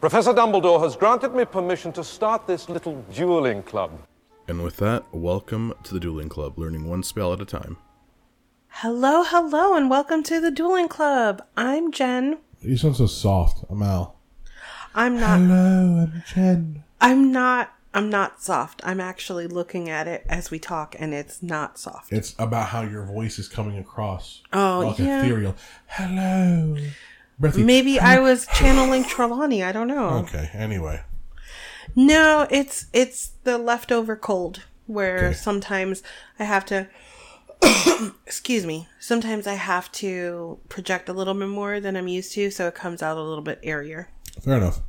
Professor Dumbledore has granted me permission to start this little dueling club. And with that, welcome to the Dueling Club, learning one spell at a time. Hello, hello, and welcome to the Dueling Club. I'm Jenn. You sound so soft. I'm Al. I'm not. Hello, I'm Jenn. I'm not. I'm not soft. I'm actually looking at it as we talk, and it's not soft. It's about how your voice is coming across. Oh, like yeah. ethereal. Hello. Breathy. Maybe I was channeling Trelawney. I don't know. Okay. Anyway, No, it's it's the leftover cold where Okay. sometimes I have to. excuse me. Sometimes I have to project a little bit more than I'm used to, so it comes out a little bit airier. fair enough.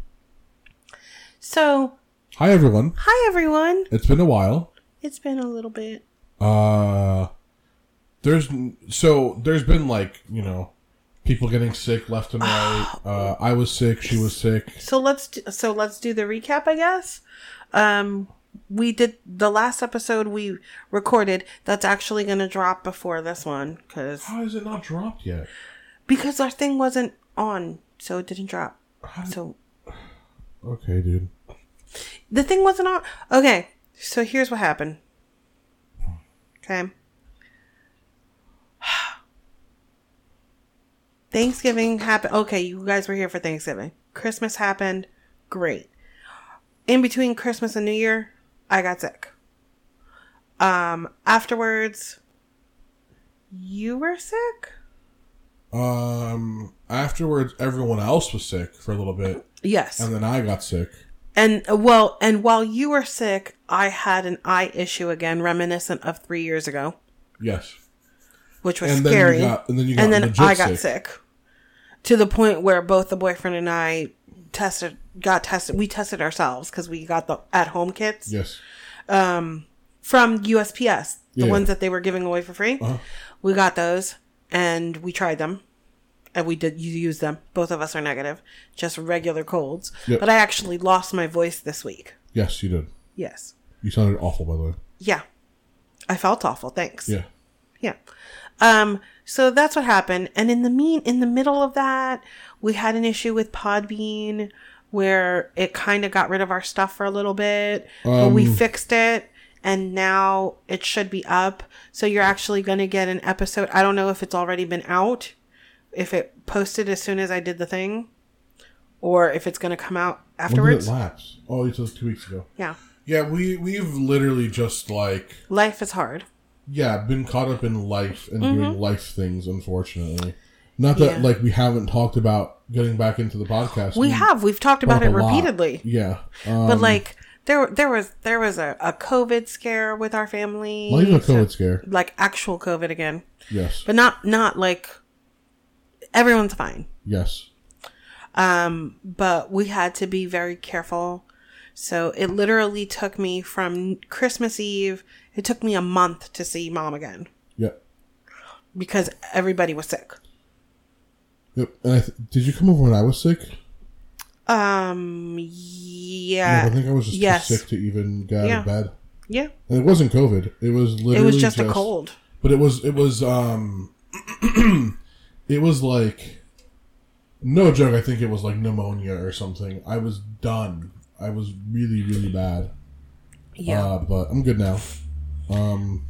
So, Hi everyone. hi everyone. It's been a while. It's been a little bit. Uh, there's so there's been like you know people getting sick left and right. Uh, I was sick. She was sick. So let's do, so let's do the recap, I guess. Um, we did the last episode we recorded. That's actually going to drop before this one because How is it not dropped yet? because our thing wasn't on, so it didn't drop. How did- So Okay, dude. the thing wasn't on. Okay, so here's what happened. Okay. Thanksgiving happened. Okay, you guys were here for Thanksgiving. Christmas happened. Great. In between Christmas and New Year, I got sick. Um, afterwards, you were sick? Um. Afterwards, everyone else was sick for a little bit, Yes. and then I got sick. And uh, well, and while you were sick, I had an eye issue again, reminiscent of three years ago, Yes. which was And then scary. got- and then you got and then I got sick. sick. To the point where both the boyfriend and I tested, got tested. We tested ourselves because we got the at home kits Yes. from USPS, the Yeah. ones that they were giving away for free. Uh-huh. We got those and we tried them. And we did use them. Both of us are negative, just regular colds. Yep. But I actually lost my voice this week. Yes, you did. Yes. You sounded awful, by the way. Yeah. I felt awful. Thanks. Yeah. Yeah. Um, so that's what happened. And in the mean in the middle of that, we had an issue with Podbean where it kind of got rid of our stuff for a little bit, but we Um, fixed it and now it should be up. So you're actually going to get an episode. I don't know if it's already been out, if it posted as soon as I did the thing, or if it's going to come out afterwards. When did it lapse? Oh, it was two weeks ago. Yeah. Yeah, we we've literally just like Life is hard. Yeah been caught up in life and doing life things. Unfortunately, not that Mm-hmm. Yeah. like we haven't talked about getting back into the podcast. We have. We've talked about it a lot. repeatedly. Yeah, um, but like there there was there was a, a covid scare with our family not even a so- COVID scare. like actual covid again Yes, but not not like everyone's fine yes. um but we had to be very careful so it literally took me from christmas eve it took me a month to see mom again Yep. because everybody was sick Yep. And I th- did you come over when I was sick? um Yeah, yeah I think I was just yes. too sick to even get out Yeah. of bed. yeah And it wasn't COVID. It was literally it was just, a cold But it was it was um it was like no joke, I think it was like pneumonia or something. I was done. I was really, really bad. yeah Uh, but I'm good now. Um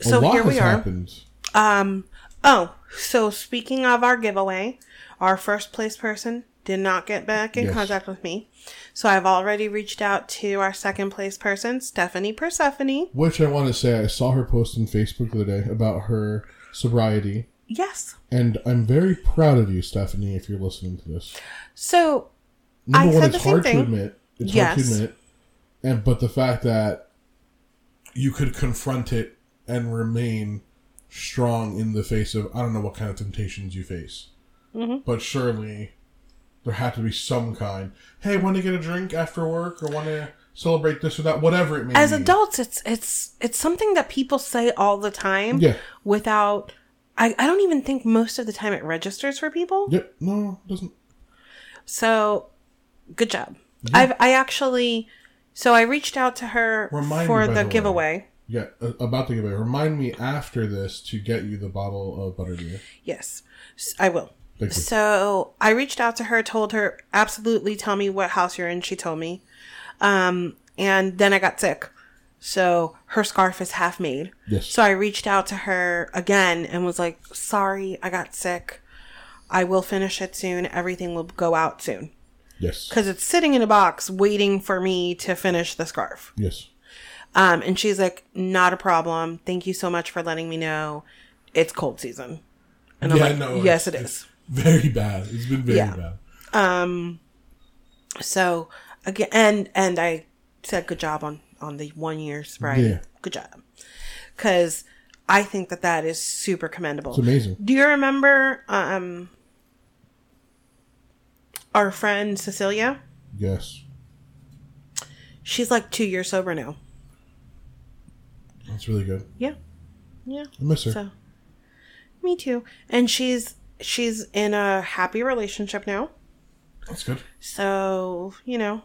so here we are happened. Um. Oh, so speaking of our giveaway, our first place person did not get back in Yes. contact with me. So I've already reached out to our second place person, Stephanie Persephone. Which I want to say I saw her post on Facebook the other day about her sobriety. Yes. And I'm very proud of you, Stephanie, if you're listening to this. So Number I one, said it's the same hard thing. to admit. It's Yes. hard to admit. And but the fact that you could confront it and remain strong in the face of I don't know what kind of temptations you face. Mm-hmm. But surely there had to be some kind. Hey, want to get a drink after work or want to celebrate this or that, whatever it may as be. adults, it's it's it's something that people say all the time. Yeah. Without, I I don't even think most of the time it registers for people. Yep. No, it doesn't. So, good job. I've I actually, so I reached out to her Remind for me, the the giveaway. Yeah, uh, about the giveaway. Remind me after this to get you the bottle of butterbeer. Yes, I will. So I reached out to her, told her absolutely tell me what house you're in. She told me. Um, and then I got sick. So her scarf is half made. Yes. So I reached out to her again and was like, sorry, I got sick. I will finish it soon. Everything will go out soon. Yes. Because it's sitting in a box waiting for me to finish the scarf. Yes. Um, and she's like, not a problem. Thank you so much for letting me know. It's cold season. And I'm Yeah, like, no, yes, it's- Very bad. It's been very Yeah. bad. So again, and and I said good job on on the one year sobriety. Yeah. Good job, because I think that that is super commendable. It's amazing. Do you remember um our friend Cecilia? Yes. She's like two years sober now. That's really good. Yeah, yeah. I miss her. So, me too. And she's she's in a happy relationship now. That's good. So, you know.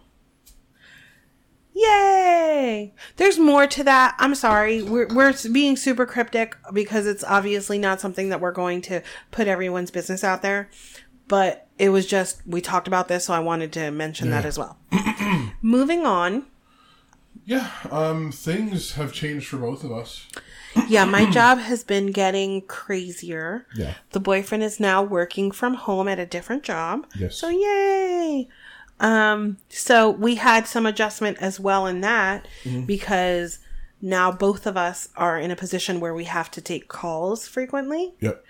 Yay! There's more to that. I'm sorry. We're, we're being super cryptic because it's obviously not something that we're going to put everyone's business out there. But it was just, we talked about this, so I wanted to mention that as well. Moving on. Yeah. Um. Things have changed for both of us. Yeah, my job has been getting crazier. Yeah. The boyfriend is now working from home at a different job. Yes. So yay. Um so we had some adjustment as well in that Mm-hmm. because now both of us are in a position where we have to take calls frequently. Yep.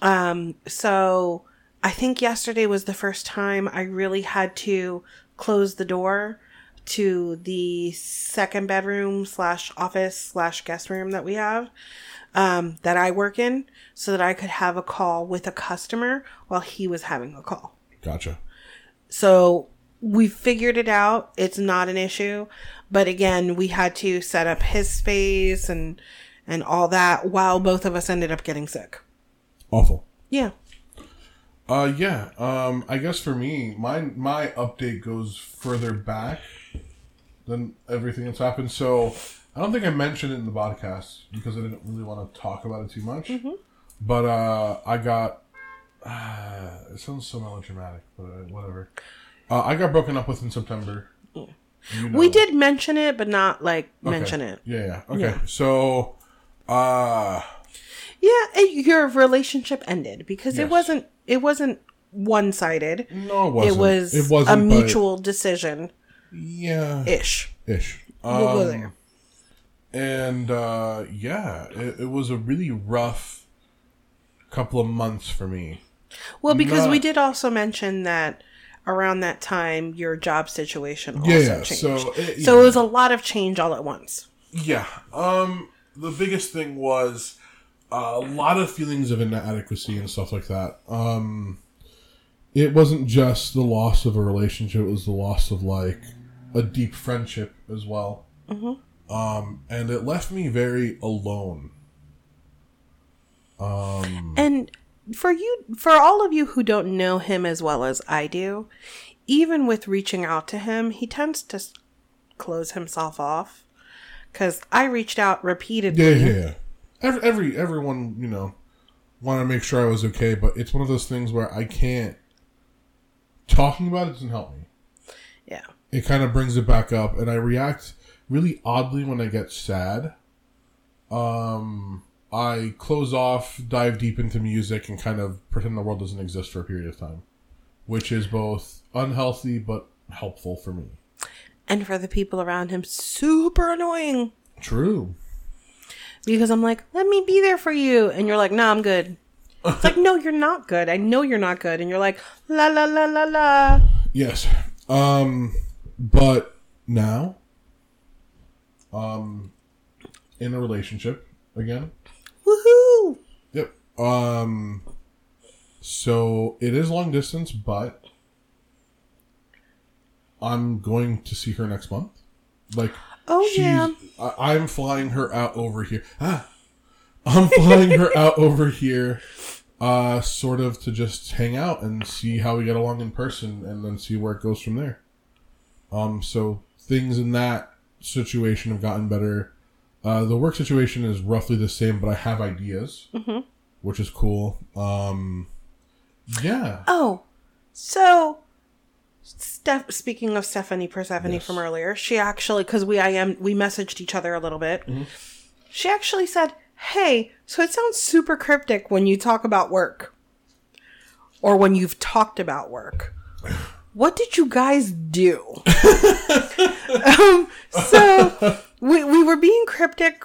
Um so I think yesterday was the first time I really had to close the door to the second bedroom slash office slash guest room that we have um, that I work in so that I could have a call with a customer while he was having a call. Gotcha. So we figured it out. It's not an issue. But again, we had to set up his space and and all that while both of us ended up getting sick. Awful. Yeah. Uh. Yeah. Um. I guess for me, my my update goes further back than everything that's happened. So I don't think I mentioned it in the podcast because I didn't really want to talk about it too much. But uh, I got. Uh, it sounds so melodramatic, but uh, whatever. Uh, I got broken up with in September. You know. We did mention it, but not like Okay. mention it. Yeah. Yeah. Okay. Yeah. So. Uh. Yeah, and your relationship ended because it wasn't it wasn't one sided. No, it wasn't. It was It wasn't. a mutual decision Yeah. ish. Ish. We'll go Um, there. And uh, yeah, it, it was a really rough couple of months for me. Well, because we did also mention that around that time your job situation also Yeah, yeah, changed. so, So, it- it was a lot of change all at once. Yeah. Um. The biggest thing was a lot of feelings of inadequacy and stuff like that. Um. It wasn't just the loss of a relationship; it was the loss of like a deep friendship as well. Mm-hmm. Um, and it left me very alone. Um. And for you, for all of you who don't know him as well as I do, even with reaching out to him, he tends to close himself off. Because I reached out repeatedly. Yeah, yeah, yeah. Every, every everyone, you know, want to make sure I was okay, but it's one of those things where I can't. Talking about it doesn't help me. yeah. It kind of brings it back up, and I react really oddly when I get sad. Um, I close off, dive deep into music, and kind of pretend the world doesn't exist for a period of time, which is both unhealthy but helpful for me. And for the people around him, super annoying. True. Because I'm like, let me be there for you. And you're like, no, I'm good. It's like, no, you're not good. I know you're not good. And you're like, la la la la la. Yes. Um but now um in a relationship again. Woohoo! Yep. Um so it is long distance, but I'm going to see her next month. Like Oh, yeah. I, I'm flying her out over here. Ah. I'm flying her out over here uh sort of to just hang out and see how we get along in person and then see where it goes from there. Um so things in that situation have gotten better. Uh the work situation is roughly the same, but I have ideas, which is cool. Um Yeah. Oh, so Steph. Speaking of Stephanie Persephone Yes. from earlier, she actually because we I am we messaged each other a little bit. Mm-hmm. She actually said, "Hey, so it sounds super cryptic when you talk about work, or when you've talked about work. What did you guys do?" um, so we we were being cryptic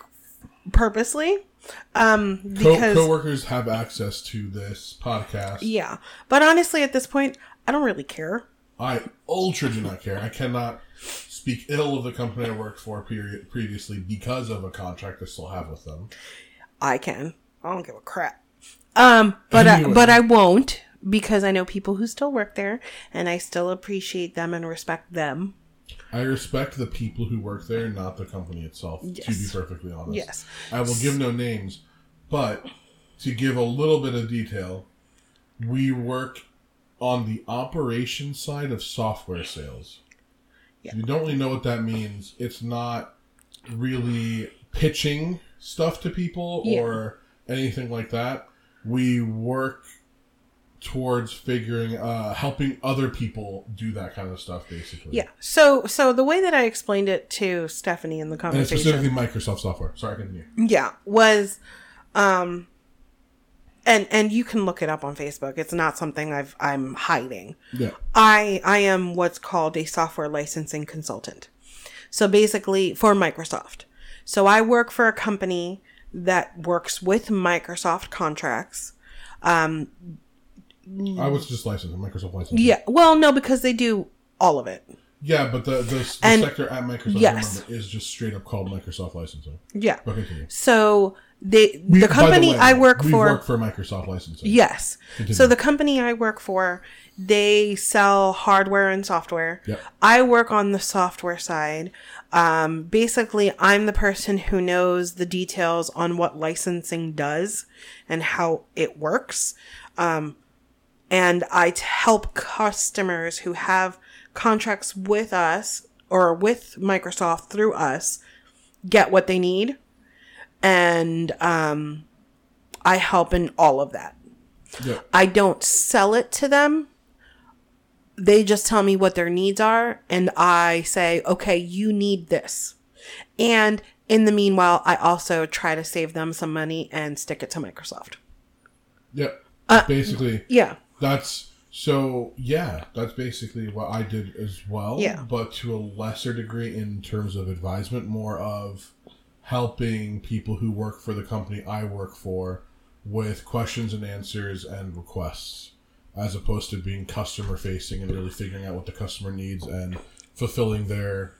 purposely, um, Co- because coworkers have access to this podcast. yeah. But honestly, at this point, I don't really care. I ultra do not care. I cannot speak ill of the company I worked for period, previously because of a contract I still have with them. I can. I don't give a crap. Um, but I, but I won't because I know people who still work there, and I still appreciate them and respect them. I respect the people who work there, not the company itself. To be perfectly honest, Yes. I will give no names, but to give a little bit of detail, we work on the operation side of software sales. Yeah. If you don't really know what that means, it's not really pitching stuff to people Yeah. or anything like that. We work towards figuring uh helping other people do that kind of stuff basically Yeah. So so the way that I explained it to Stephanie in the and conversation, specifically microsoft software sorry continue yeah, was, um, and and you can look it up on Facebook. It's not something I've I'm hiding. yeah I I am what's called a software licensing consultant. So basically for Microsoft. So I work for a company that works with Microsoft contracts. Um i was just licensed microsoft licensed yeah, well no because they do all of it. yeah but the the, the And- sector at microsoft yes. remember, is just straight up called microsoft licensing Yeah. continue So they We- the company way, I work we for work for microsoft licensing Yes. Continue. So the company I work for, they sell hardware and software. Yep. I work on the software side. Um, basically, I'm the person who knows the details on what licensing does and how it works. Um, and I t- help customers who have contracts with us or with Microsoft through us get what they need. And um, I help in all of that. yeah I don't sell it to them. They just tell me what their needs are, and I say, okay, you need this. And in the meanwhile, I also try to save them some money and stick it to Microsoft. yeah Uh, basically Yeah. That's so yeah, that's basically what I did as well. Yeah. But to a lesser degree in terms of advisement, more of helping people who work for the company I work for with questions and answers and requests, as opposed to being customer facing and really figuring out what the customer needs and fulfilling their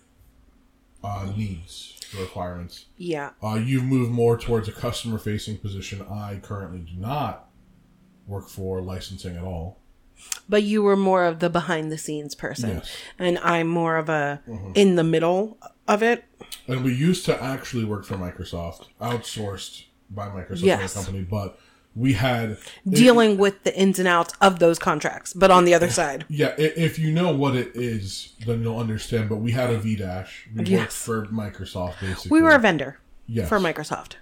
uh, needs, requirements. Yeah. Uh, you've moved more towards a customer facing position. I currently do not work for licensing at all. But you were more of the behind the scenes person. Yes. And I'm more of a in the middle of it. And we used to actually work for Microsoft, outsourced by Microsoft Yes. company, but we had Dealing with the ins and outs of those contracts, but on the other side. Yeah, if you know what it is, then you'll understand. But we had a V dash. We worked for Microsoft basically. We were a vendor Yes. for Microsoft.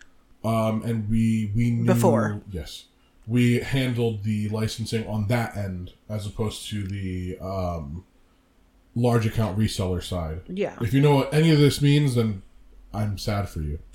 um, and we we knew, Before. Yes, we handled the licensing on that end as opposed to the um, large account reseller side. Yeah. If you know what any of this means, then I'm sad for you.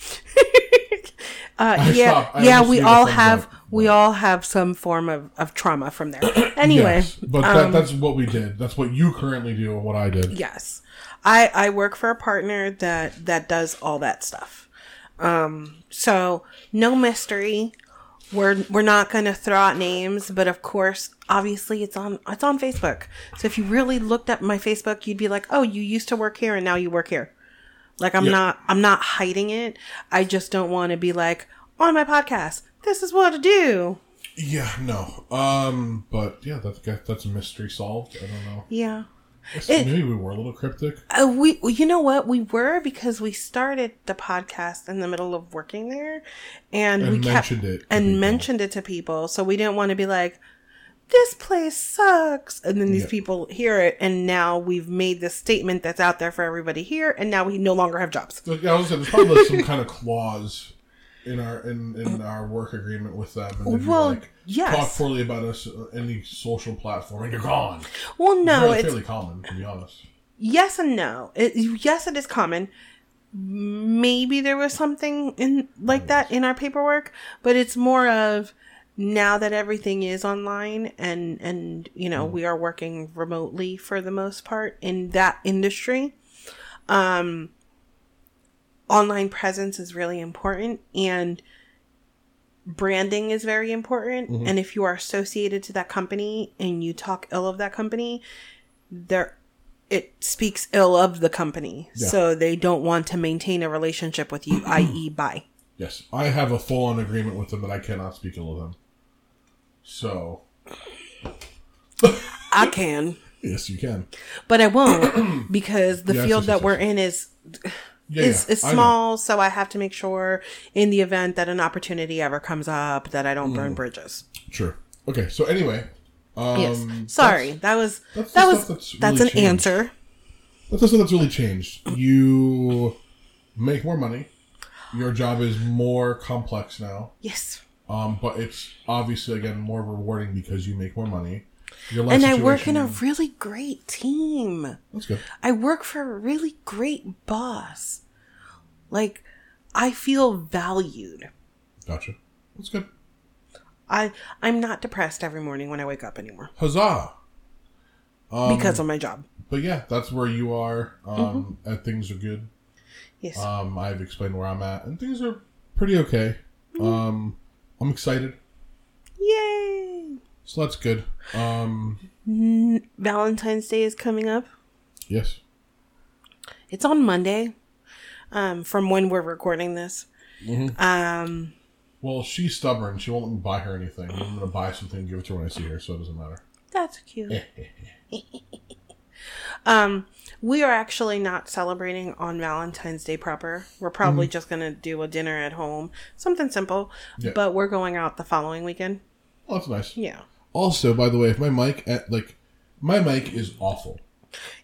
Uh, yeah, yeah, we all have up, we all have some form of, of trauma from there. Anyway, Yes, but that, that's what we did. That's what you currently do and what I did. yes, I I work for a partner that that does all that stuff. Um, so no mystery. We're we're not going to throw out names, but of course, obviously, it's on it's on Facebook. So if you really looked at my Facebook, you'd be like, "Oh, you used to work here, and now you work here." Like I'm Yeah. not I'm not hiding it. I just don't want to be like on my podcast. This is what to do. Yeah, no. Um, but yeah, that's that's a mystery solved. I don't know. Yeah. It- Maybe we were a little cryptic. Uh, we, you know what? We were because we started the podcast in the middle of working there, and, And we kept it and people. mentioned it to people. So we didn't want to be like, "This place sucks," and then these Yeah. people hear it, and now we've made this statement that's out there for everybody here, and now we no longer have jobs. I was gonna there's probably some kind of clause in our in, in uh, our work agreement with them, and Well, like yes. talk poorly about us uh, any social platform, and you're gone. Well, no, fairly, it's fairly common to be honest. yes and no. It, yes, it is common. Maybe there was something in like that in our paperwork, but it's more of now that everything is online and and you know mm-hmm. we are working remotely for the most part in that industry. Um, online presence is really important and branding is very important. Mm-hmm. And if you are associated to that company and you talk ill of that company there it speaks ill of the company. Yeah. so they don't want to maintain a relationship with you i.e buy Yes, I have a full on agreement with them that I cannot speak ill of them. So. I can. Yes, you can. but i won't because the Yes, field yes, that yes, we're in is Yeah, is, yeah, is I small so i have to make sure in the event that an opportunity ever comes up that i don't Mm. burn bridges Sure. Okay. So anyway, um, yes sorry that was that's that was that's that's, really an changed. answer That's something that's really changed. You make more money. Your job is more complex now. yes Um, but it's obviously again more rewarding because you make more money. And i work in a really great team That's good. I work for a really great boss. Like, I feel valued. Gotcha. That's good. I I'm not depressed every morning when I wake up anymore Huzzah! Um, because of my job. But yeah, that's where you are. Um, Mm-hmm. and things are good. Yes. Um, I've explained where I'm at, and things are pretty okay. Mm-hmm. Um, I'm excited, Yay! So that's good. Um, Valentine's Day is coming up. yes. It's on Monday. Um, from when we're recording this. Mm-hmm. Um, Well, she's stubborn. She won't let me buy her anything. I'm gonna buy something and give it to her when I see her, so it doesn't matter. that's cute. um, we are actually not celebrating on Valentine's Day proper. We're probably just gonna do a dinner at home, something simple. Yeah. But we're going out the following weekend. Oh, that's nice. Yeah. Also, by the way, if my mic at like my mic is awful.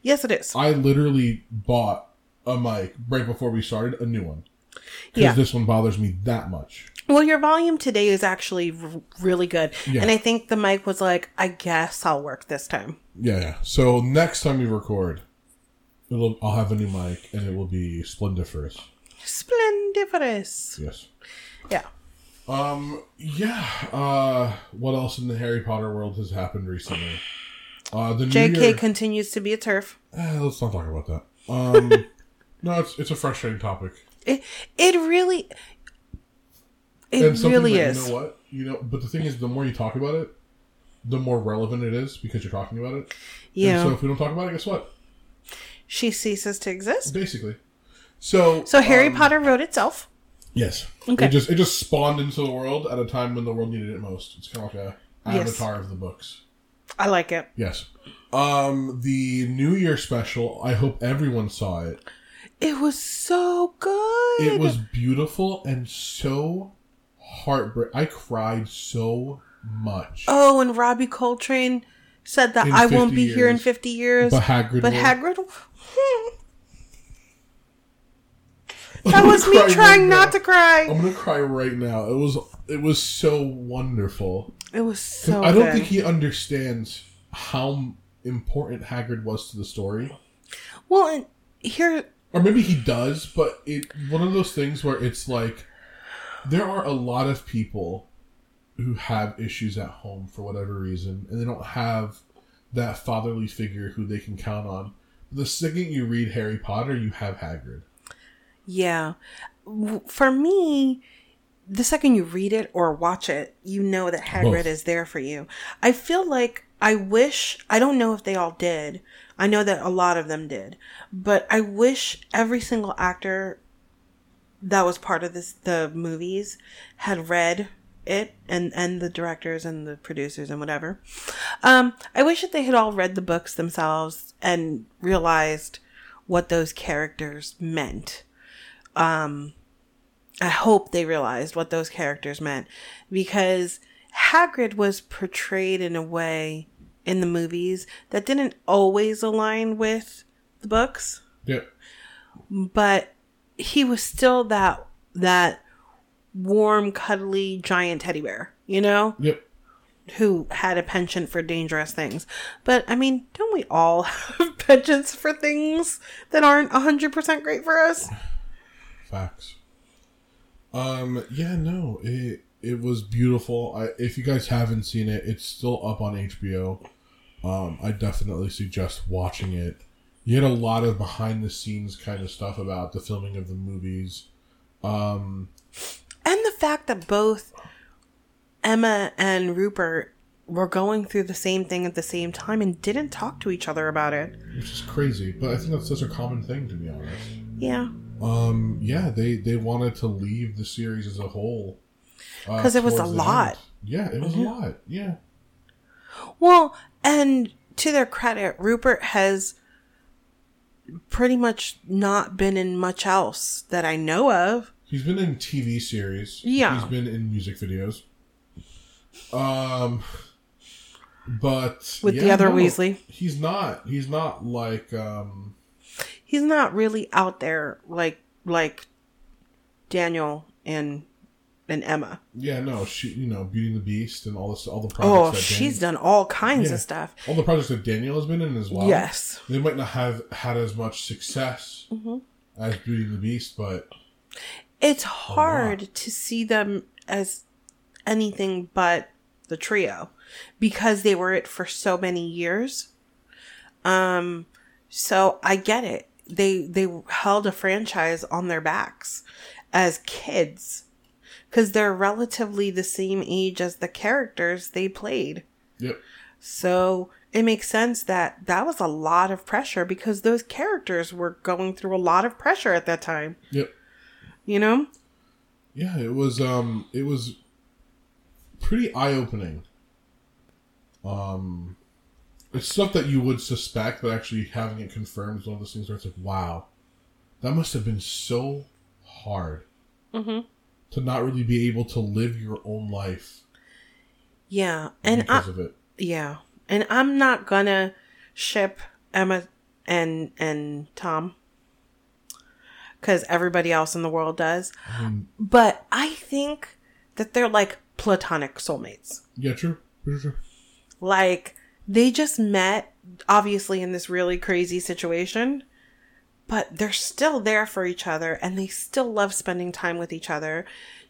Yes, it is. I literally bought a mic right before we started, a new one. Because Yeah. this one bothers me that much. Well, your volume today is actually r- really good. Yeah. And I think the mic was like, I guess I'll work this time. Yeah, yeah. So next time we record, it'll I'll have a new mic and it will be splendiferous. Splendiferous. Yes. Yeah. Um. Yeah. Uh. What else in the Harry Potter world has happened recently? Uh. The JK Year. continues to be a turf. Eh, let's not talk about that. Um. no, it's it's a frustrating topic. It, it really, it really that, is. You know what? You know, but the thing is, the more you talk about it, the more relevant it is because you're talking about it. Yeah. And so if we don't talk about it, guess what? she ceases to exist. Basically. So. So Harry um, Potter wrote itself. Yes. Okay. It just it just spawned into the world at a time when the world needed it most. It's kind of like a Yes. avatar of the books. I like it. Yes. Um, the New Year special. I hope everyone saw it. It was so good. It was beautiful and so heartbreak. I cried so much. Oh, and Robbie Coltrane said that In I won't 50 be here in 50 years. But Hagrid. But will. Hagrid. That was me trying right not now. to cry. I'm gonna cry right now. It was it was so wonderful. It was so. I don't good. think he understands how important Hagrid was to the story. Well, and here, or maybe he does, but it one of those things where it's like there are a lot of people who have issues at home for whatever reason, and they don't have that fatherly figure who they can count on. The second you read Harry Potter, you have Hagrid. Yeah, for me, the second you read it or watch it, you know that Hagrid Both. is there for you. I feel like I wish I don't know if they all did. I know that a lot of them did, but I wish every single actor that was part of this the movies had read it and and the directors and the producers and whatever um i wish that they had all read the books themselves and realized what those characters meant um i hope they realized what those characters meant because hagrid was portrayed in a way in the movies that didn't always align with the books Yeah, but he was still that that warm, cuddly, giant teddy bear, you know, Yep. who had a penchant for dangerous things. But I mean, don't we all have penchants for things that aren't 100% great for us? Facts. Um. Yeah. No. It it was beautiful. I, if you guys haven't seen it, it's still up on HBO. Um. I definitely suggest watching it. You had a lot of behind the scenes kind of stuff about the filming of the movies. Um. And the fact that both Emma and Rupert were going through the same thing at the same time and didn't talk to each other about it. Which is crazy, but I think that's such a common thing to be honest. Yeah. Um. Yeah. They they wanted to leave the series as a whole. uh, 'Cause it was a lot. end. Yeah. It was a lot. Yeah. Well, and to their credit, Rupert has pretty much not been in much else that I know of. He's been in TV series. Yeah. He's been in music videos. Um, but With the other no, Weasley. he's not. He's not like um. He's not really out there like like Daniel and and Emma. Yeah, no, she. You know, Beauty and the Beast and all this, all the projects. Oh, she's Dan- done all kinds Yeah. of stuff. all the projects that Daniel has been in as well. Yes. they might not have had as much success Mm-hmm. as Beauty and the Beast, but It's hard to see them as anything but the trio because they were it for so many years. Um so I get it. They they held a franchise on their backs as kids cuz they're relatively the same age as the characters they played. yep, So it makes sense that that was a lot of pressure because those characters were going through a lot of pressure at that time, yep. you know? Yeah, it was um it was pretty eye opening. Um it's stuff that you would suspect, but actually having it confirmed is one of those things where it's like, wow, that must have been so hard mm-hmm. to not really be able to live your own life Yeah, and I, because of it. yeah, and I'm not gonna ship Emma and and Tom because everybody else in the world does. but I think that they're like platonic soulmates. Yeah, true. True, true. Like they just met, obviously in this really crazy situation, but they're still there for each other and they still love spending time with each other.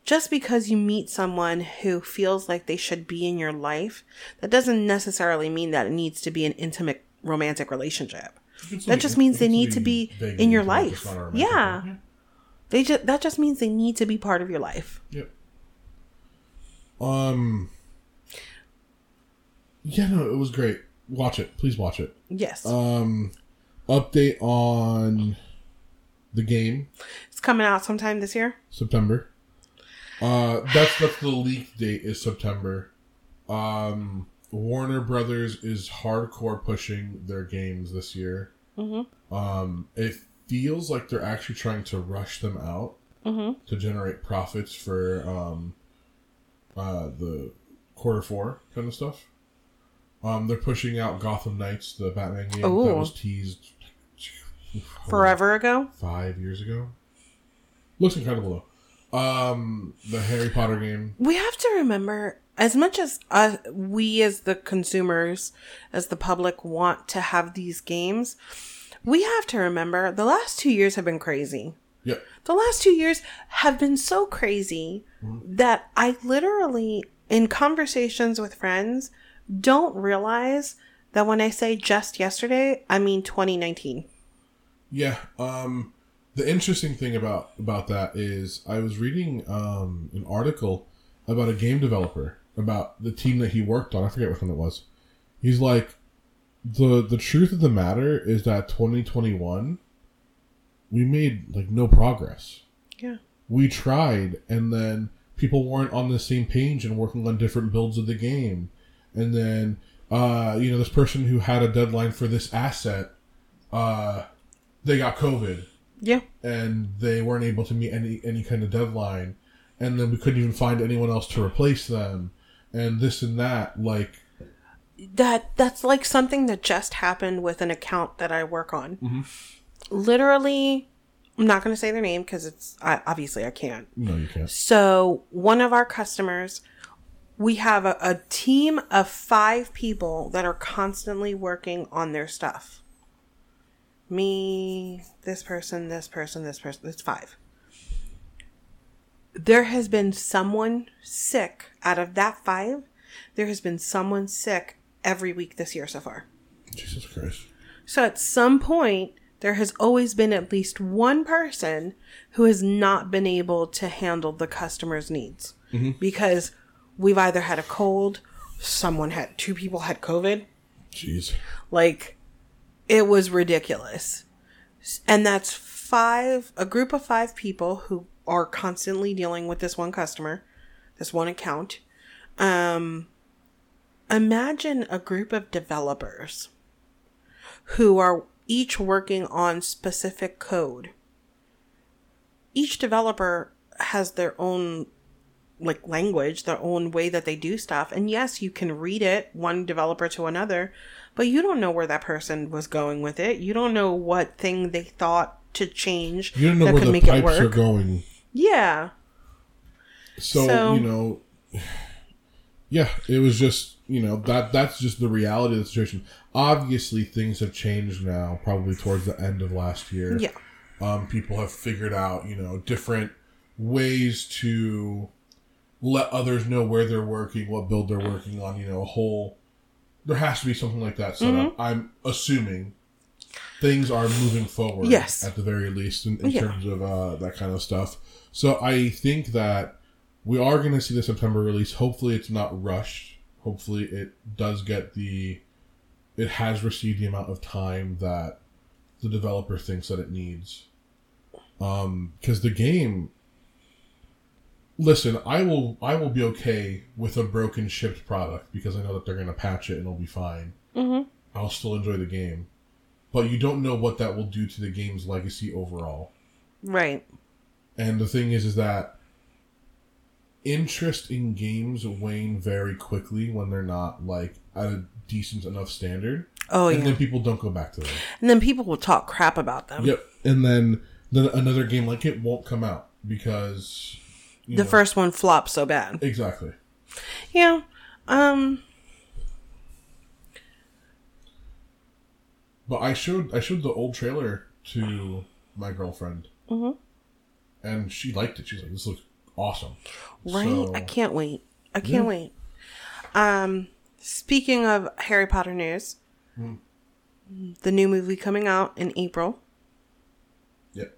Just because you meet someone who feels like they should be in your life, that doesn't necessarily mean that it needs to be an intimate romantic relationship. It's That like- just means they need to be in your life. it's not a romantic Yeah. thing. They just that just means they need to be part of your life. Yep. Um. Yeah, no, it was great. Watch it, please watch it. Yes. Um, update on the game it's coming out sometime this year. September. Uh, that's that's the leak date is September. Um, Warner Brothers is hardcore pushing their games this year. Mm-hmm. Um, it feels like they're actually trying to rush them out to generate profits for um, uh, the quarter four kind of stuff. Um, they're pushing out Gotham Knights, the Batman game that was teased Forever ago. five years ago. Looks incredible though. Um, the Harry Potter game. We have to remember, as much as uh, we as the consumers, as the public, want to have these games, we have to remember the last two years have been crazy. Yep. The last two years have been so crazy that I literally, in conversations with friends, don't realize that when I say just yesterday, I mean 2019. Yeah. Um, the interesting thing about about that is I was reading um an article about a game developer about the team that he worked on. I forget which one it was. He's like, the the truth of the matter is that 2021, we made like no progress. Yeah. we tried and then people weren't on the same page and working on different builds of the game and then uh you know this person who had a deadline for this asset uh they got covid Yeah. and they weren't able to meet any any kind of deadline and then we couldn't even find anyone else to replace them and this and that like that that's like something that just happened with an account that I work on. Literally I'm not going to say their name because it's I, obviously I can't. No, you can't. So one of our customers, we have a, a team of five people that are constantly working on their stuff. Me, this person, this person, this person. It's five. There has been someone sick out of that five. There has been someone sick every week this year so far. Jesus Christ. So at some point, there has always been at least one person who has not been able to handle the customer's needs mm-hmm. because we've either had a cold, someone had, two people had COVID. Jeez. Like, it was ridiculous. And that's five, a group of five people who are constantly dealing with this one customer, this one account. Um, imagine a group of developers who are each working on specific code. Each developer has their own like language, their own way that they do stuff. And yes, you can read it one developer to another, but you don't know where that person was going with it. You don't know what thing they thought to change You don't know that where could the make it pipes are going. Yeah. So, So- you know, yeah, it was just you know that that's just the reality of the situation. Obviously, things have changed now. Probably towards the end of last year, Yeah. um, people have figured out you know different ways to let others know where they're working, what build they're working on. You know, a whole there has to be something like that set Mm-hmm. up. I'm assuming things are moving forward. Yes. at the very least in, in Yeah. terms of uh, that kind of stuff. So I think that we are going to see the September release. Hopefully, it's not rushed. Hopefully, it does get the. It has received the amount of time that the developer thinks that it needs. Um, because the game. Listen, I will. I will be okay with a broken shipped product because I know that they're going to patch it and it'll be fine. Mm-hmm. I'll still enjoy the game, but you don't know what that will do to the game's legacy overall. Right. And the thing is, is that interest in games wane very quickly when they're not like at a decent enough standard, Oh and yeah. And then people don't go back to them. And then people will talk crap about them. Yep, and then then another game like it won't come out because The know- first one flopped so bad. exactly. Yeah. Um. But I showed I showed the old trailer to my girlfriend, Mhm. and she liked it. She's like, "This looks awesome." Right. So- I can't wait. I can't Yeah. wait. Um. Speaking of Harry Potter news, Hmm. the new movie coming out in April. Yep.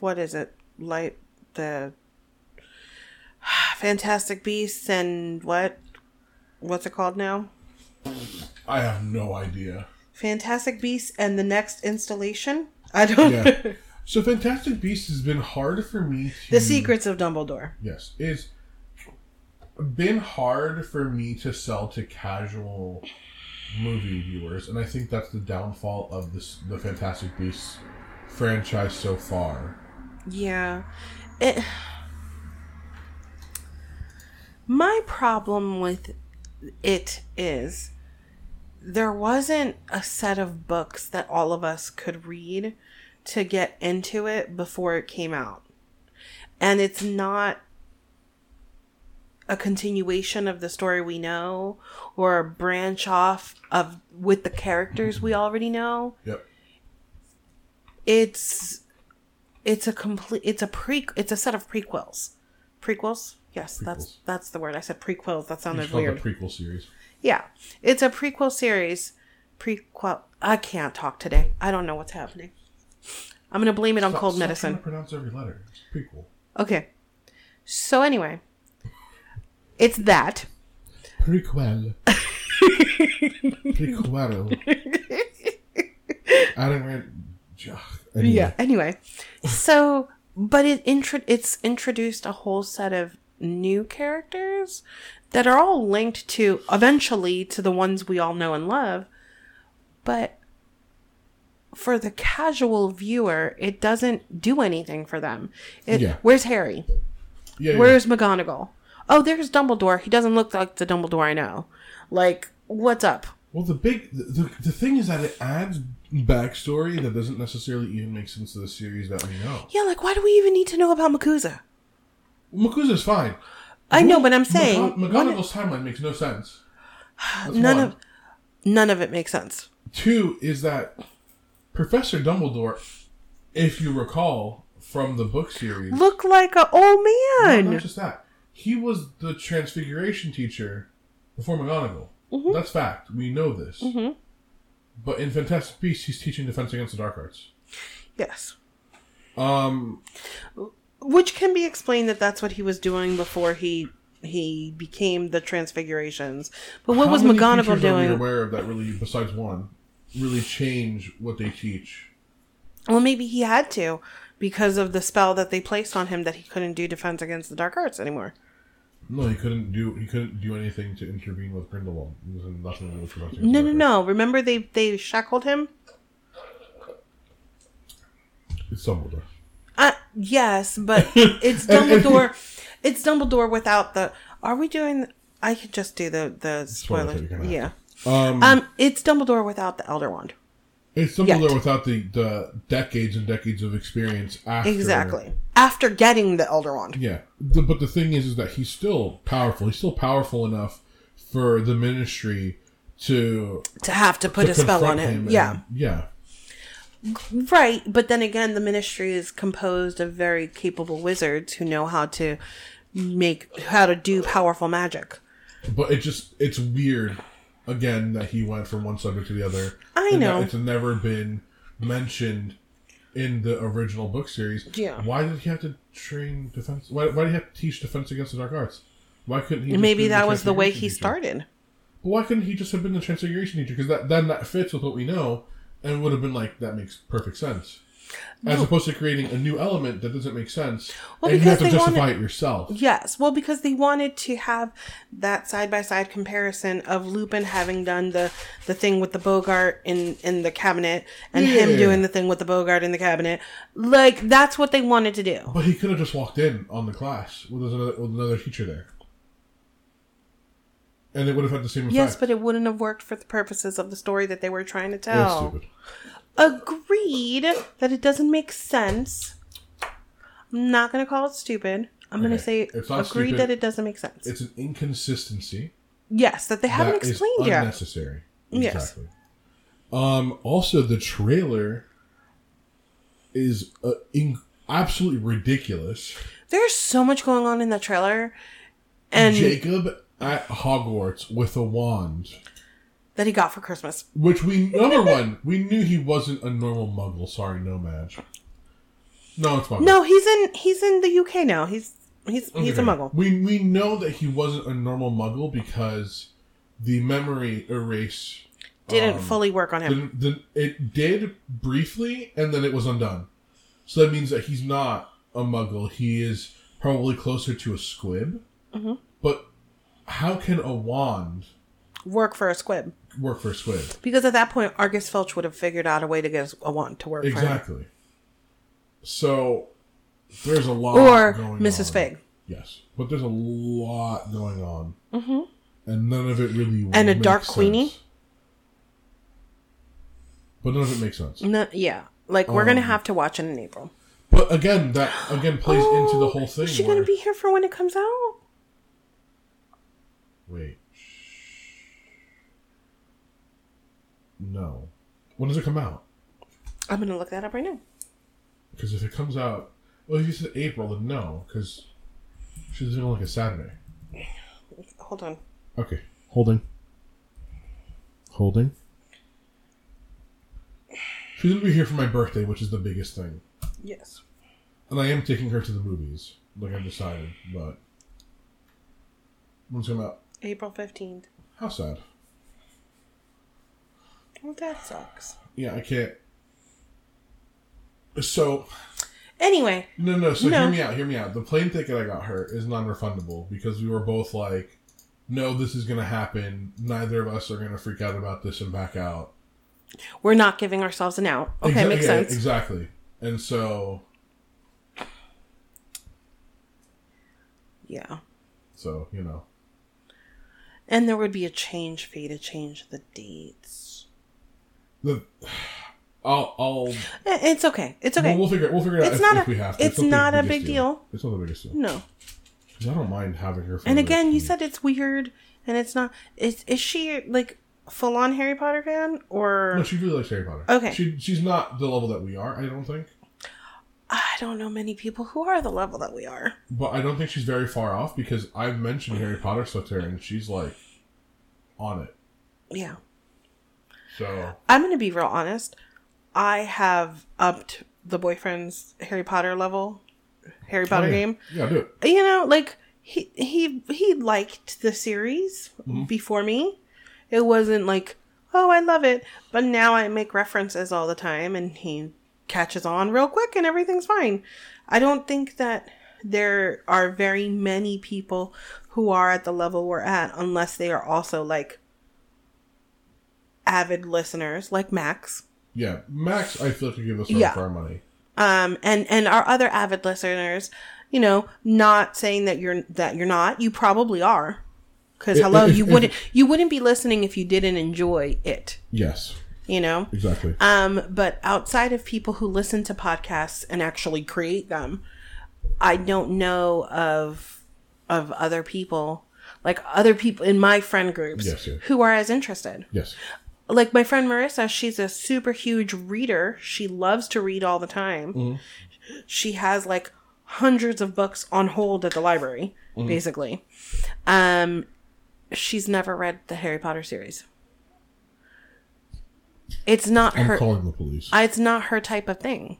What is it? Like the Fantastic Beasts and what? What's it called now? I have no idea. Fantastic Beasts and the next installation. I don't. Yeah. So Fantastic Beasts has been hard for me to the Secrets of Dumbledore. Yes, it's been hard for me to sell to casual movie viewers, and I think that's the downfall of this the Fantastic Beasts franchise so far. Yeah. It My problem with it is there wasn't a set of books that all of us could read to get into it before it came out. And it's not a continuation of the story we know or a branch off of with the characters we already know Yep. it's it's a complete it's a pre it's a set of prequels prequels yes that's Prequels. that's the word i said prequels that sounded weird prequel series. yeah it's a prequel series prequel i can't talk today i don't know what's happening i'm gonna blame it on Stop- cold stop medicine to pronounce every letter. It's prequel. okay so anyway it's that Prequel. Prequel. I don't read. Anyway. Yeah. Anyway, so but it intro it's introduced a whole set of new characters that are all linked to eventually to the ones we all know and love, but for the casual viewer, it doesn't do anything for them. It, Yeah. Where's Harry? Yeah, yeah. Where's McGonagall? Oh, there's Dumbledore. He doesn't look like the Dumbledore I know. Like, what's up? Well, the big the, the, the thing is that it adds backstory that doesn't necessarily even make sense to the series that we know. Yeah, like why do we even need to know about MACUSA? MACUSA's fine. I know, but I'm saying McGon- McGonagall's timeline makes no sense. That's none one. of none of it makes sense. Two is that Professor Dumbledore, if you recall from the book series, Look like a old man. not just that, he was the Transfiguration teacher before McGonagall. Mm-hmm. That's fact. We know this. But in Fantastic Beasts, he's teaching Defense Against the Dark Arts. Yes. Um, Which can be explained that that's what he was doing before he he became the transfigurations. But what how was many McGonagall teachers Are we doing? aware of that really, besides one, really change what they teach? Well, maybe he had to because of the spell that they placed on him that he couldn't do defense against the dark arts anymore. No, he couldn't do. He couldn't do anything to intervene with Grindelwald. It was nothing to do with Defense No, no, no. Remember they they shackled him? It's Dumbledore. Uh, yes, but it's Dumbledore. It's Dumbledore without the. Are we doing? I could just do the the Spoiler, spoiler. you're gonna have Yeah. Um, Um, it's Dumbledore without the Elder Wand. It's Dumbledore yet. without the, the decades and decades of experience after. Exactly. After getting the Elder Wand. Yeah, the, but the thing is, is that he's still powerful. He's still powerful enough for the Ministry to To have to put to a spell on him. and- yeah. yeah. Right. But then again, the ministry is composed of very capable wizards who know how to make, how to do powerful magic. But it just it's weird again that he went from one subject to the other. I know. it's never been mentioned in the original book series. Yeah. Why did he have to train defense? Why, why did he have to teach defense against the dark arts? Why couldn't he? just Maybe be that was the way he teacher? started. But why couldn't he just have been the transfiguration teacher? Because that then that fits with what we know, and would have been like that makes perfect sense. As opposed to creating a new element that doesn't make sense, Well, and you have to justify wanted- it yourself. Yes, well, because they wanted to have that side by side comparison of Lupin having done the the thing with the Boggart in in the cabinet and him doing the thing with the Boggart in the cabinet. Like that's what they wanted to do. But he could have just walked in on the class with another, with another teacher there. And it would have had the same effect. Yes, but it wouldn't have worked for the purposes of the story that they were trying to That's tell. Agreed that it doesn't make sense. I'm not going to call it stupid. I'm going to say It's not agreed stupid. that it doesn't make sense. It's an inconsistency yes, that they haven't that is explained yet. unnecessary. Yes. Exactly. Um, also, the trailer is uh, in- absolutely ridiculous. There's so much going on in the trailer, and Jacob at Hogwarts with a wand. That he got for Christmas. Which we number one, we knew he wasn't a normal Muggle. Sorry, No-Maj. No, it's Muggle. No, he's in he's in the UK now. He's he's he's a Muggle. We we know that he wasn't a normal Muggle because the memory erase Didn't fully work on him. the, the, it did briefly, and then it was undone. So that means that he's not a Muggle. He is probably closer to a squib. Mm-hmm. But how can a wand Work for a squib. Work for a squib? Because at that point, Argus Filch would have figured out a way to get a want to work for him. Exactly. So there's a lot Or going Mrs. on. Fig. Yes, but there's a lot going on, mm-hmm. and none of it really And a makes Dark sense. Queenie? But none of it makes sense. No, yeah, like we're Um, gonna have to watch it in April. But again, that again plays into the whole thing. Is she where, gonna be here for when it comes out? Wait. No. When does it come out? I'm gonna look that up right now. Because if it comes out, well, if you said April, then no, because she's doing like a Saturday. Hold on. Okay, holding. Holding. She's gonna be here for my birthday, which is the biggest thing, Yes. and I am taking her to the movies, like I've decided. But when's it come out? April fifteenth. How sad. Well, that sucks. Yeah, I can't. So Anyway, No, no. So No. hear me out. Hear me out. The plane ticket I got her is non-refundable because we were both like, "No, this is gonna happen. Neither of us are gonna freak out about this and back out." we're not giving ourselves an out. Okay, Exa- makes yeah, sense. Exactly. And so, Yeah. so you know, And there would be a change fee to change the dates. The, I'll, I'll It's okay. It's okay. we'll, we'll figure we'll figure it out It's if, not if a- we have to. it's the not a big deal. It's not the biggest deal. no. 'Cause I don't mind having her. And again, you said it's weird and it's not is is she like full on Harry Potter fan or no, she really likes Harry Potter. Okay. she she's not the level that we are. I don't think, I don't know many people who are the level that we are. but I don't think she's very far off because I've mentioned Harry Potter stuff to her and she's like on it. Yeah. So I'm going to be real honest. I have upped the boyfriend's Harry Potter level, Harry Potter oh, yeah. game. Yeah, do it. You know, like he he he liked the series Mm-hmm. before me. It wasn't like, "Oh, I love it," but now I make references all the time and he catches on real quick and everything's fine. I don't think that there are very many people who are at the level we're at unless they are also like avid listeners like Max. Yeah, Max, I feel like could give us Yeah. our money. um and and our other avid listeners you know not saying that you're that you're not you probably are because hello you wouldn't you wouldn't be listening if you didn't enjoy it Yes, you know exactly. um but outside of people who listen to podcasts and actually create them i don't know of of other people like other people in my friend groups Yes, yes. who are as interested yes, like my friend Marissa, she's a super huge reader. She loves to read all the time. She has like hundreds of books on hold at the library, basically. Um, she's never read the Harry Potter series. It's not I'm her. calling the police. It's not her type of thing.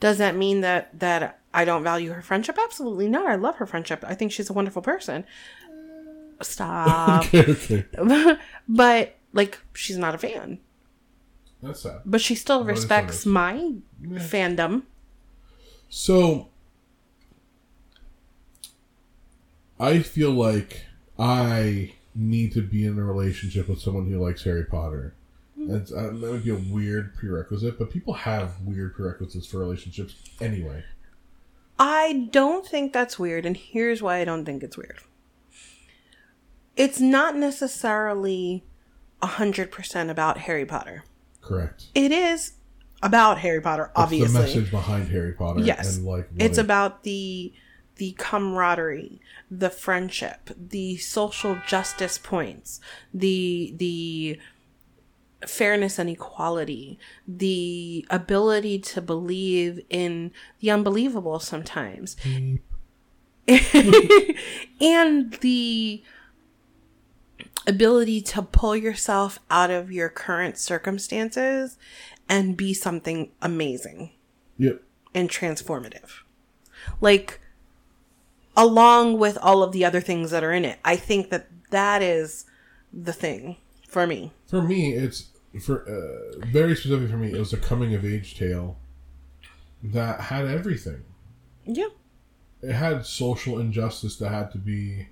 Does that mean that that I don't value her friendship? Absolutely not. I love her friendship. I think she's a wonderful person. Stop. okay, okay, but like, she's not a fan. that's sad. But she still respects my fandom. So I feel like I need to be in a relationship with someone who likes Harry Potter. That's, uh, that would be a weird prerequisite, but people have weird prerequisites for relationships anyway. I don't think that's weird, and here's why I don't think it's weird. It's not necessarily 100% about Harry Potter. Correct. It is about Harry Potter, obviously. That's the message behind Harry Potter. Yes. and like it's it- about the the camaraderie, the friendship, the social justice points, the the fairness and equality, the ability to believe in the unbelievable sometimes. Mm. and the ability to pull yourself out of your current circumstances and be something amazing Yep. and transformative. Like, along with all of the other things that are in it, I think that that is the thing for me. For me, it's for uh, very specific for me. It was a coming of age tale that had everything. Yeah. It had social injustice that had to be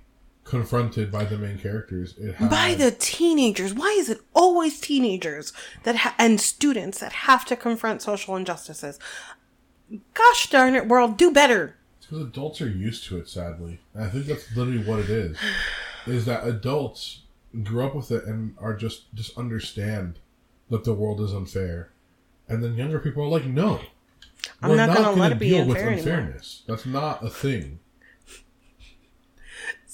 confronted by the main characters. It had, By the teenagers. Why is it always teenagers that ha- and students that have to confront social injustices? Gosh darn it, world, do better. because adults are used to it. Sadly, and I think that's literally what it is. Is that adults grew up with it and are just just understand that the world is unfair, and then younger people are like, no. I'm not gonna it be deal with unfair anymore." unfairness. That's not a thing.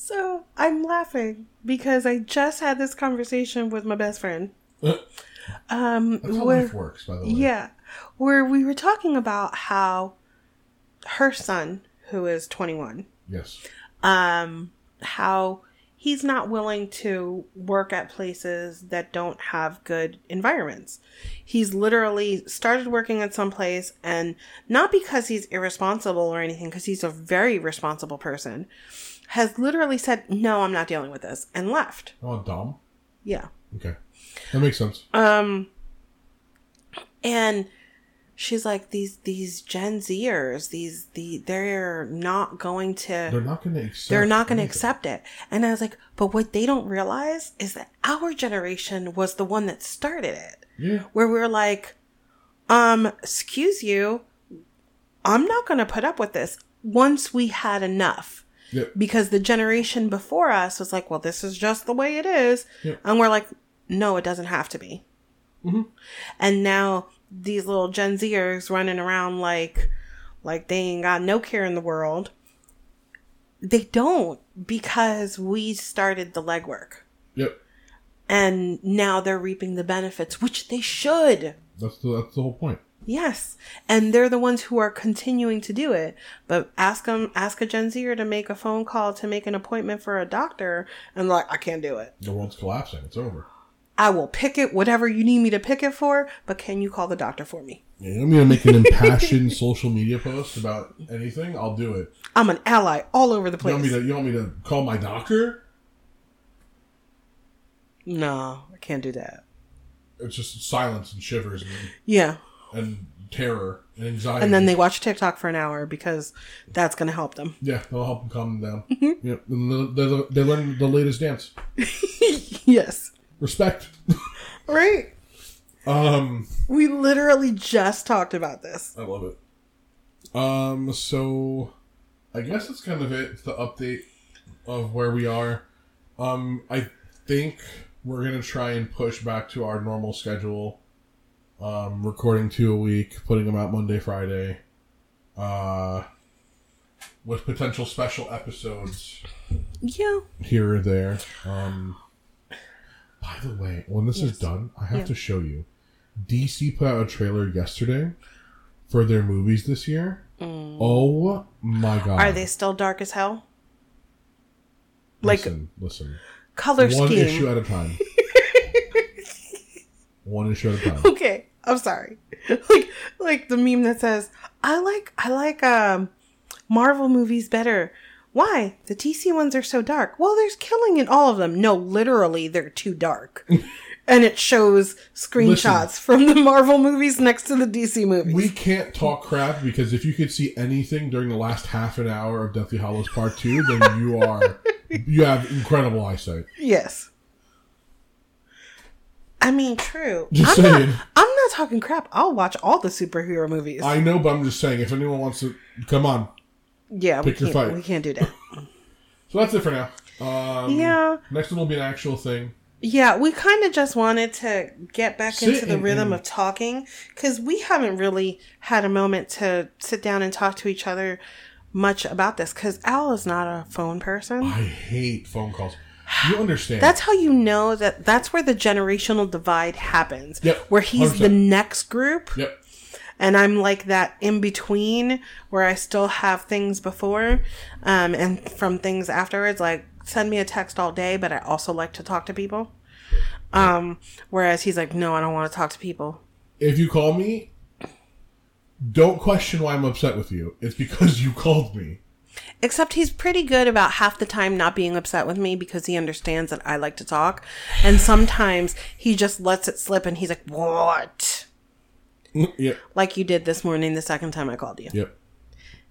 So I'm laughing because I just had this conversation with my best friend. Um, That's how where- life works, by the way. Yeah, where we were talking about how her son, who is 21, Yes. um, how he's not willing to work at places that don't have good environments. He's literally started working at some place, and not because he's irresponsible or anything, because he's a very responsible person, has literally said, "No, I'm not dealing with this," and left. Oh, Dom. Yeah. Okay, that makes sense. Um, and she's like, these these Gen Zers, these the they're not going to They're not going to accept. they're not going to accept it. And I was like, but what they don't realize is that our generation was the one that started it, Yeah. where we are like, um, excuse you, I'm not going to put up with this. Once we had enough, Yep. Because the generation before us was like, well, this is just the way it is. Yep. And we're like, no, it doesn't have to be. Mm-hmm. And now these little Gen Zers running around like, like they ain't got no care in the world. They don't because we started the legwork. Yep. And now they're reaping the benefits, which they should. That's the that's the whole point. Yes, and they're the ones who are continuing to do it. But ask them, ask a Gen Zer to make a phone call to make an appointment for a doctor, and like, I can't do it. The world's collapsing. It's over. I will pick it, whatever you need me to pick it for. But can you call the doctor for me? Yeah, you want me to make an impassioned social media post about anything? I'll do it. I'm an ally all over the You want me place. to? You want me to call my doctor? No, I can't do that. It's just silence and shivers and, Yeah, and terror and anxiety. and then they watch TikTok for an hour because that's going to help them. yeah, they'll help them calm them down. Mm-hmm. Yep, and they, they, they learn the latest dance. Yes, Respect. right. um, We literally just talked about this. I love it. Um, so I guess that's kind of it. It's the update of where we are. Um, I think we're gonna try and push back to our normal schedule. Um, recording two a week, putting them out Monday, Friday. Uh, with potential special episodes Yeah. here or there. Um, by the way, when this is done, I have Yeah. to show you. DC put out a trailer yesterday for their movies this year. Oh my god! Mm. Are they still dark as hell? Like Listen, listen. color One scheme. issue at a time. One issue at a time. okay, I'm sorry. Like like the meme that says, "I like I like um Marvel movies better." Why? The DC ones are so dark. Well, there's killing in all of them. No, literally, they're too dark. and it shows screenshots from the Marvel movies next to the DC movies. We can't talk crap because if you could see anything during the last half an hour of Deathly Hallows Part Two, then you are you have incredible eyesight. yes. I mean, true. Just I'm saying. not. I'm not talking crap. I'll watch all the superhero movies. I know, but I'm just saying. If anyone wants to, come on. yeah, we pick your can't. fight. We can't do that. So that's it for now. Um, Yeah. Next one will be an actual thing. Yeah, we kind of just wanted to get back Sit into the rhythm of talking because we haven't really had a moment to sit down and talk to each other much about this. Because Al is not a phone person. I hate phone calls. You understand? That's how you know that that's where the generational divide happens. Yep, Where he's the 100%. next group yep. and I'm like that in between where I still have things before um, and from things afterwards. Like send me a text all day, but I also like to talk to people. Um, whereas he's like, no, I don't want to talk to people. If you call me, don't question why I'm upset with you. It's because you called me. Except he's pretty good about half the time not being upset with me because he understands that I like to talk. And sometimes he just lets it slip and he's like, what? yep. Like you did this morning the second time I called you. Yep.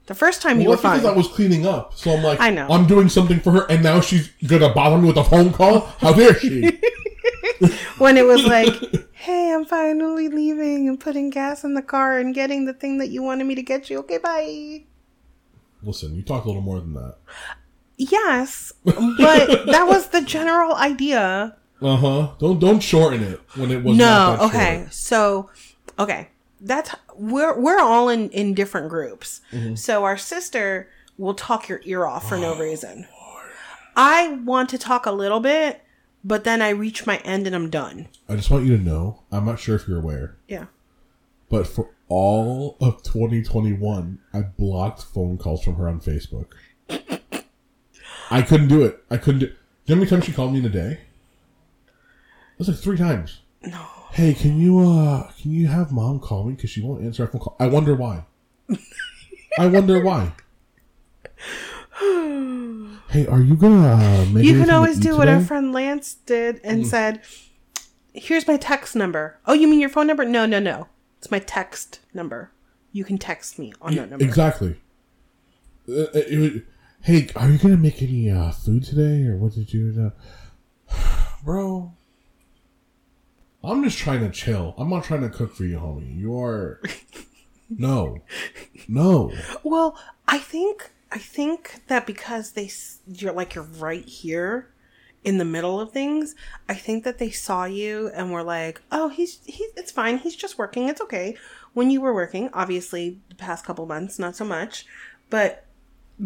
The first time you Well, were that's because fine. I was cleaning up. So I'm like, I know. I'm doing something for her, and now she's gonna bother me with a phone call. How dare she? when it was like, hey, I'm finally leaving and putting gas in the car and getting the thing that you wanted me to get you. Okay, bye. Listen, you talk a little more than that. Yes, but that was the general idea. Uh huh. Don't don't shorten it when it was No, okay. short. So, okay. That's we're we're all in in different groups. Mm-hmm. So our sister will talk your ear off for Oh, no reason. I want to talk a little bit, but then I reach my end and I'm done. I just want you to know. I'm not sure if you're aware, Yeah. but for all of 2021, I blocked phone calls from her on Facebook. I couldn't do it. I couldn't do. Do you know how many times she called me in a day? It was like three times. No. Hey, can you uh can you have mom call me because she won't answer our phone call? I wonder why. I wonder why. hey, are you gonna uh, make? You can always do what our friend Lance did and Mm. said, "Here's my text number." Oh, you mean your phone number? No, no, no. It's my text number. You can text me on that number. Exactly. Uh, was- hey, are you gonna make any uh, food today, or what did you do? Bro, I'm just trying to chill. I'm not trying to cook for you, homie. You are. No, no. Well, I think I think that because they you're like you're right here in the middle of things, I think that they saw you and were like, "Oh, he's he's it's fine. He's just working. It's okay." When you were working, obviously the past couple months, not so much, but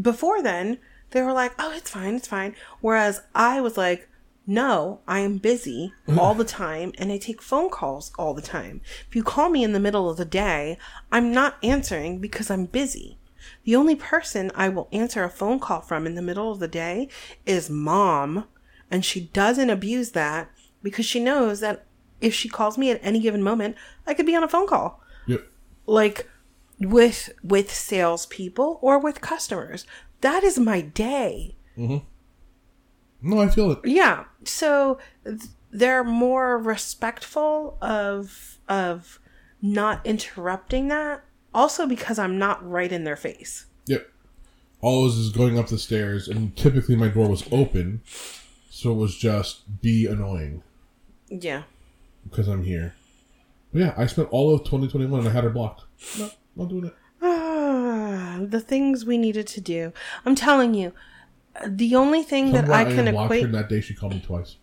before then, they were like, "Oh, it's fine. It's fine." Whereas I was like, "No, I am busy mm. all the time and I take phone calls all the time. If you call me in the middle of the day, I'm not answering because I'm busy." The only person I will answer a phone call from in the middle of the day is mom. And she doesn't abuse that because she knows that if she calls me at any given moment, I could be on a phone call. Yep. Like with with salespeople or with customers. That is my day. Mm-hmm. No, I feel it. Yeah. So th- they're more respectful of of not interrupting that. Also because I'm not right in their face. Yep. All is going up the stairs, and typically my door was open, so it was just be annoying Yeah. because I'm here. But yeah, I spent all of 2021 and I had her blocked. No, not doing it. Ah, the things we needed to do. I'm telling you, the only thing that Somehow I can blocked her, equate. and that day she called me twice.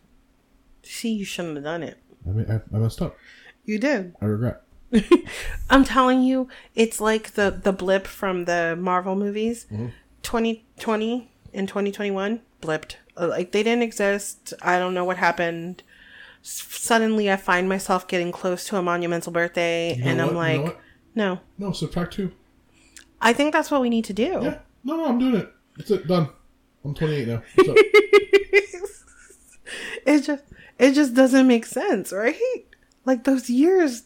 See, you shouldn't have done it. I mean, I, I messed up. You did. I regret. I'm telling you, it's like the the blip from the Marvel movies. 2020 and 2021 blipped. Uh, Like they didn't exist. I don't know what happened. S- Suddenly, I find myself getting close to a monumental birthday, know and I'm what? You know like, no. No, subtract two. I think that's what we need to do. Yeah. No, no, I'm doing it. It's it. Done. I'm 28 now. It just it just doesn't make sense, right? Like those years.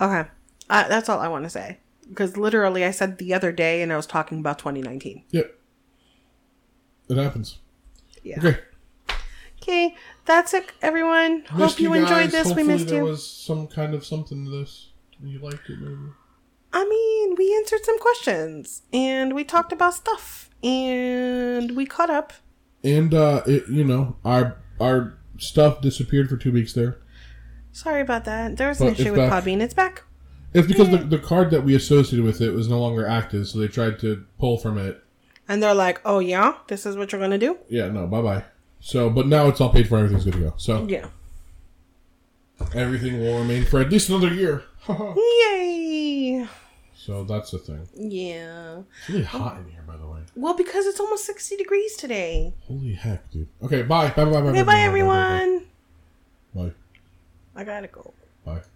Okay, uh, that's all I want to say. Because literally, I said the other day, and I was talking about 2019. yep. It happens. Yeah. Okay. Okay, that's it, everyone. Hope Missed you, guys. enjoyed this. Hopefully we missed there you. was some kind of something to this. You liked it, maybe. I mean, we answered some questions, and we talked about stuff, and we caught up. And uh, it, you know, our our stuff disappeared for two weeks there. Sorry about that. There was an But issue it's with back. Podbean. It's back. It's because the, the card that we associated with it was no longer active, so they tried to pull from it. And they're like, oh, yeah, this is what you're to do? Yeah, no, bye bye. So, but now it's all paid for. Everything's good to go. So Yeah. everything will remain for at least another year. Yay. so that's the thing. Yeah. It's really hot in here, by the way. Well, because it's almost 60 degrees today. Holy heck, dude. Okay, bye. Bye bye bye. Okay, bye, everyone. Bye. I gotta go. Bye.